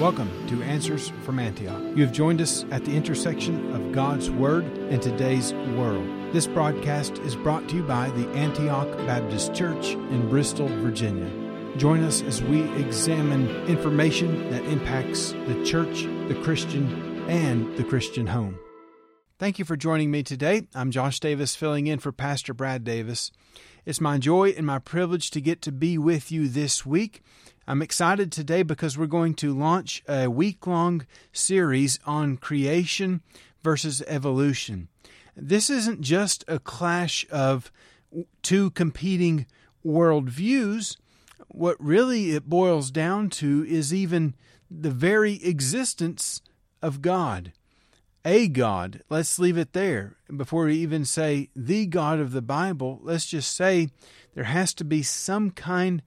Welcome to Answers from Antioch. You have joined us at the intersection of God's Word and today's world. This broadcast is brought to you by the Antioch Baptist Church in Bristol, Virginia. Join us as we examine information that impacts the church, the Christian, and the Christian home. Thank you for joining me today. I'm Josh Davis filling in for Pastor Brad Davis. It's my joy and my privilege to get to be with you this week. I'm excited today because we're going to launch a week long series on creation versus evolution. This isn't just a clash of two competing worldviews. What really it boils down to is even the very existence of God a God. Let's leave it there. Before we even say the God of the Bible, let's just say there has to be some kind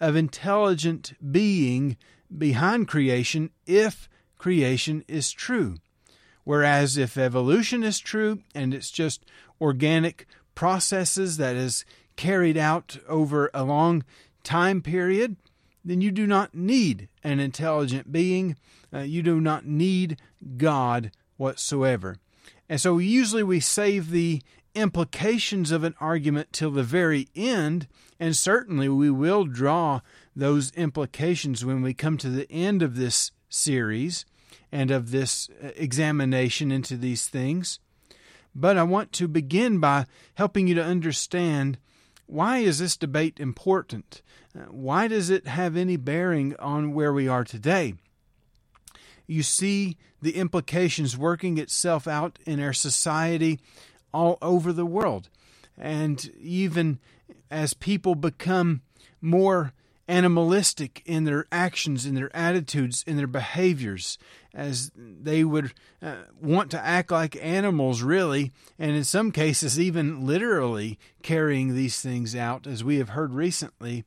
of intelligent being behind creation if creation is true. Whereas if evolution is true and it's just organic processes that is carried out over a long time period, then you do not need an intelligent being. Uh, you do not need God whatsoever. And so usually we save the implications of an argument till the very end, and certainly we will draw those implications when we come to the end of this series and of this uh, examination into these things. But I want to begin by helping you to understand why is this debate important? Uh, why does it have any bearing on where we are today? you see the implications working itself out in our society all over the world. And even as people become more animalistic in their actions, in their attitudes, in their behaviors, as they would uh, want to act like animals, really, and in some cases, even literally carrying these things out, as we have heard recently.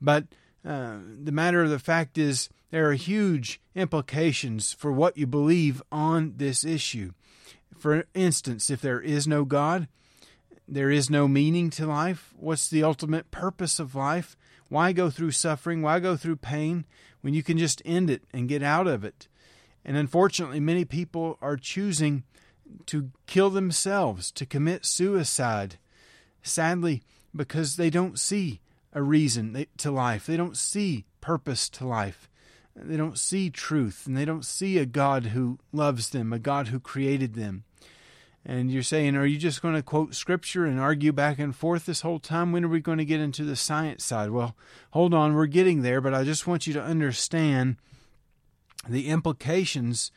But uh, the matter of the fact is, there are huge implications for what you believe on this issue. For instance, if there is no God, there is no meaning to life. What's the ultimate purpose of life? Why go through suffering? Why go through pain when you can just end it and get out of it? And unfortunately, many people are choosing to kill themselves, to commit suicide, sadly, because they don't see a reason to life. They don't see purpose to life. They don't see truth and they don't see a God who loves them, a God who created them. And you're saying, are you just going to quote scripture and argue back and forth this whole time? When are we going to get into the science side? Well, hold on, we're getting there, but I just want you to understand the implications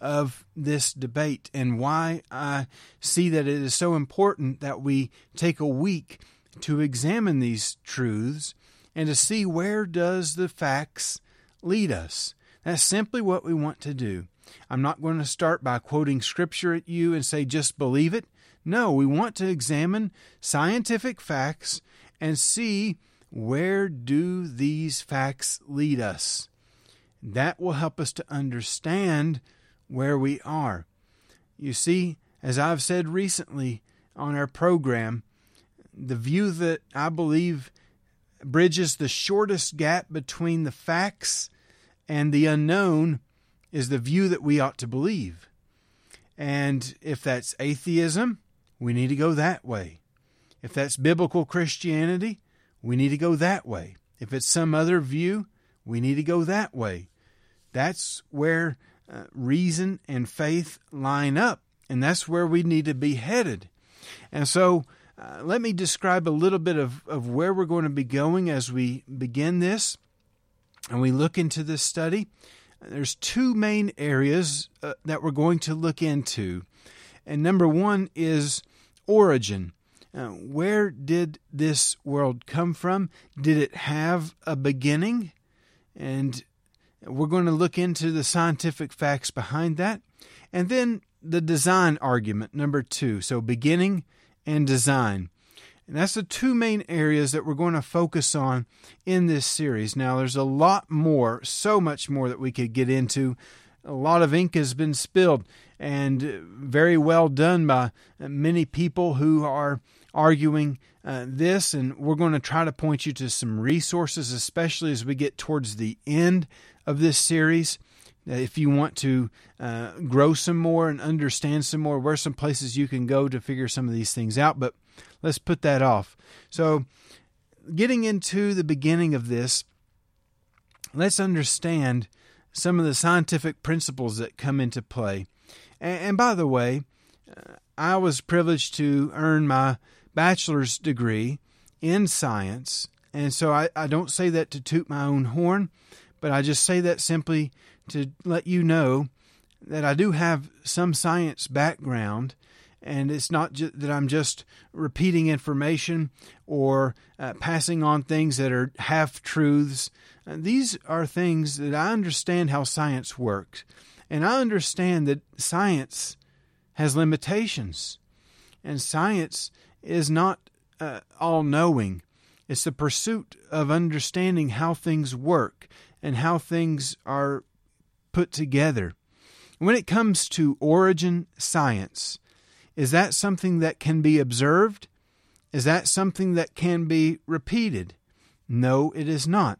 of this debate and why I see that it is so important that we take a week to examine these truths and to see where does the facts lead us. That's simply what we want to do. I'm not going to start by quoting scripture at you and say just believe it. No, we want to examine scientific facts and see where do these facts lead us. That will help us to understand where we are. You see, as I've said recently on our program, the view that I believe bridges the shortest gap between the facts and the unknown is the view that we ought to believe. And if that's atheism, we need to go that way. If that's biblical Christianity, we need to go that way. If it's some other view, we need to go that way. That's where uh, reason and faith line up, and that's where we need to be headed. And so, uh, let me describe a little bit of, of where we're going to be going as we begin this and we look into this study. There's two main areas uh, that we're going to look into. And number one is origin. Uh, where did this world come from? Did it have a beginning? And we're going to look into the scientific facts behind that. And then the design argument, number two. So, beginning and design. And that's the two main areas that we're going to focus on in this series. Now, there's a lot more, so much more that we could get into. A lot of ink has been spilled, and very well done by many people who are arguing uh, this. And we're going to try to point you to some resources, especially as we get towards the end of this series. If you want to uh, grow some more and understand some more, where some places you can go to figure some of these things out. But let's put that off. So, getting into the beginning of this, let's understand some of the scientific principles that come into play. And, and by the way, uh, I was privileged to earn my bachelor's degree in science. And so I, I don't say that to toot my own horn, but I just say that simply to let you know that I do have some science background. And it's not that I'm just repeating information or uh, passing on things that are half truths. Uh, these are things that I understand how science works. And I understand that science has limitations. And science is not uh, all knowing, it's the pursuit of understanding how things work and how things are put together. When it comes to origin science, is that something that can be observed? Is that something that can be repeated? No, it is not.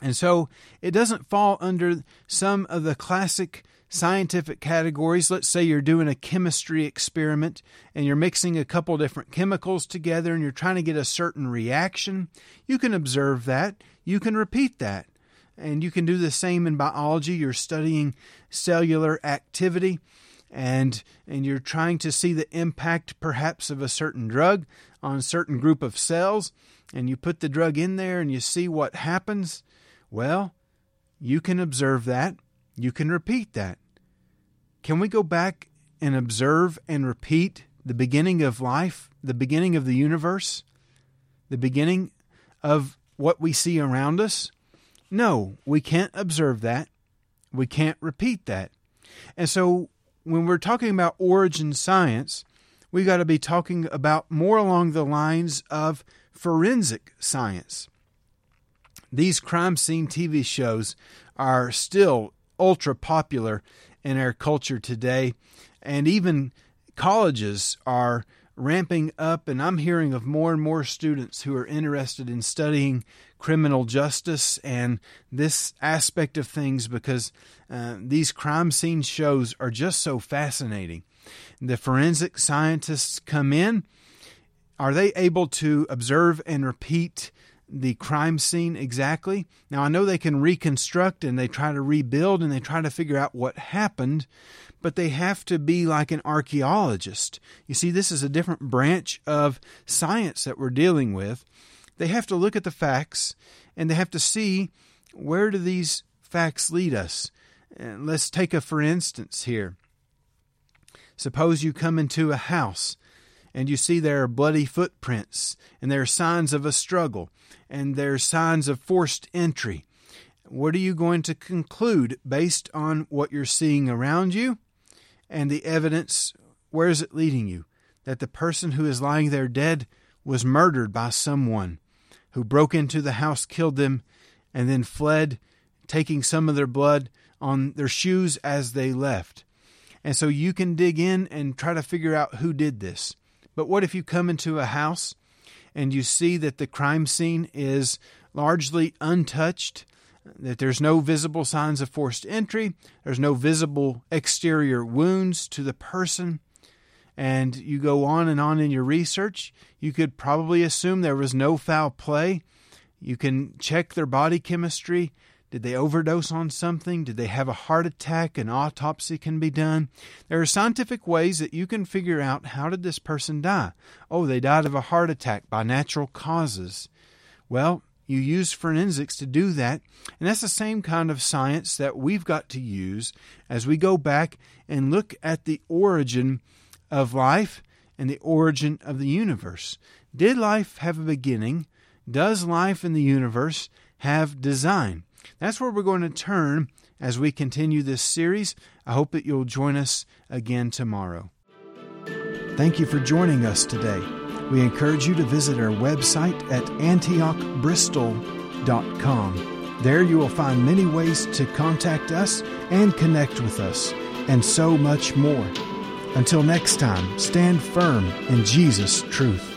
And so it doesn't fall under some of the classic scientific categories. Let's say you're doing a chemistry experiment and you're mixing a couple different chemicals together and you're trying to get a certain reaction. You can observe that, you can repeat that. And you can do the same in biology. You're studying cellular activity and and you're trying to see the impact perhaps of a certain drug on a certain group of cells and you put the drug in there and you see what happens well, you can observe that. You can repeat that. Can we go back and observe and repeat the beginning of life, the beginning of the universe, the beginning of what we see around us? No, we can't observe that. We can't repeat that. And so when we're talking about origin science, we got to be talking about more along the lines of forensic science. These crime scene TV shows are still ultra popular in our culture today, and even colleges are ramping up, and I'm hearing of more and more students who are interested in studying criminal justice and this aspect of things because uh, these crime scene shows are just so fascinating. The forensic scientists come in. Are they able to observe and repeat the crime scene exactly. Now, I know they can reconstruct and they try to rebuild and they try to figure out what happened, but they have to be like an archaeologist. You see, this is a different branch of science that we're dealing with. They have to look at the facts and they have to see where do these facts lead us. And let's take a for instance here. Suppose you come into a house and you see there are bloody footprints and there are signs of a struggle and there are signs of forced entry. What are you going to conclude based on what you're seeing around you and the evidence? Where is it leading you? That the person who is lying there dead was murdered by someone who broke into the house, killed them, and then fled, taking some of their blood on their shoes as they left. And so you can dig in and try to figure out who did this. But what if you come into a house and you see that the crime scene is largely untouched, that there's no visible signs of forced entry, there's no visible exterior wounds to the person, and you go on and on in your research, you could probably assume there was no foul play. You can check their body chemistry did they overdose on something? Did they have a heart attack? An autopsy can be done. There are scientific ways that you can figure out how did this person die? Oh, they died of a heart attack by natural causes. Well, you use forensics to do that, and that's the same kind of science that we've got to use as we go back and look at the origin of life and the origin of the universe. Did life have a beginning? Does life in the universe have design? That's where we're going to turn as we continue this series. I hope that you'll join us again tomorrow. Thank you for joining us today. We encourage you to visit our website at antiochbristol.com. There you will find many ways to contact us and connect with us, and so much more. Until next time, stand firm in Jesus' truth.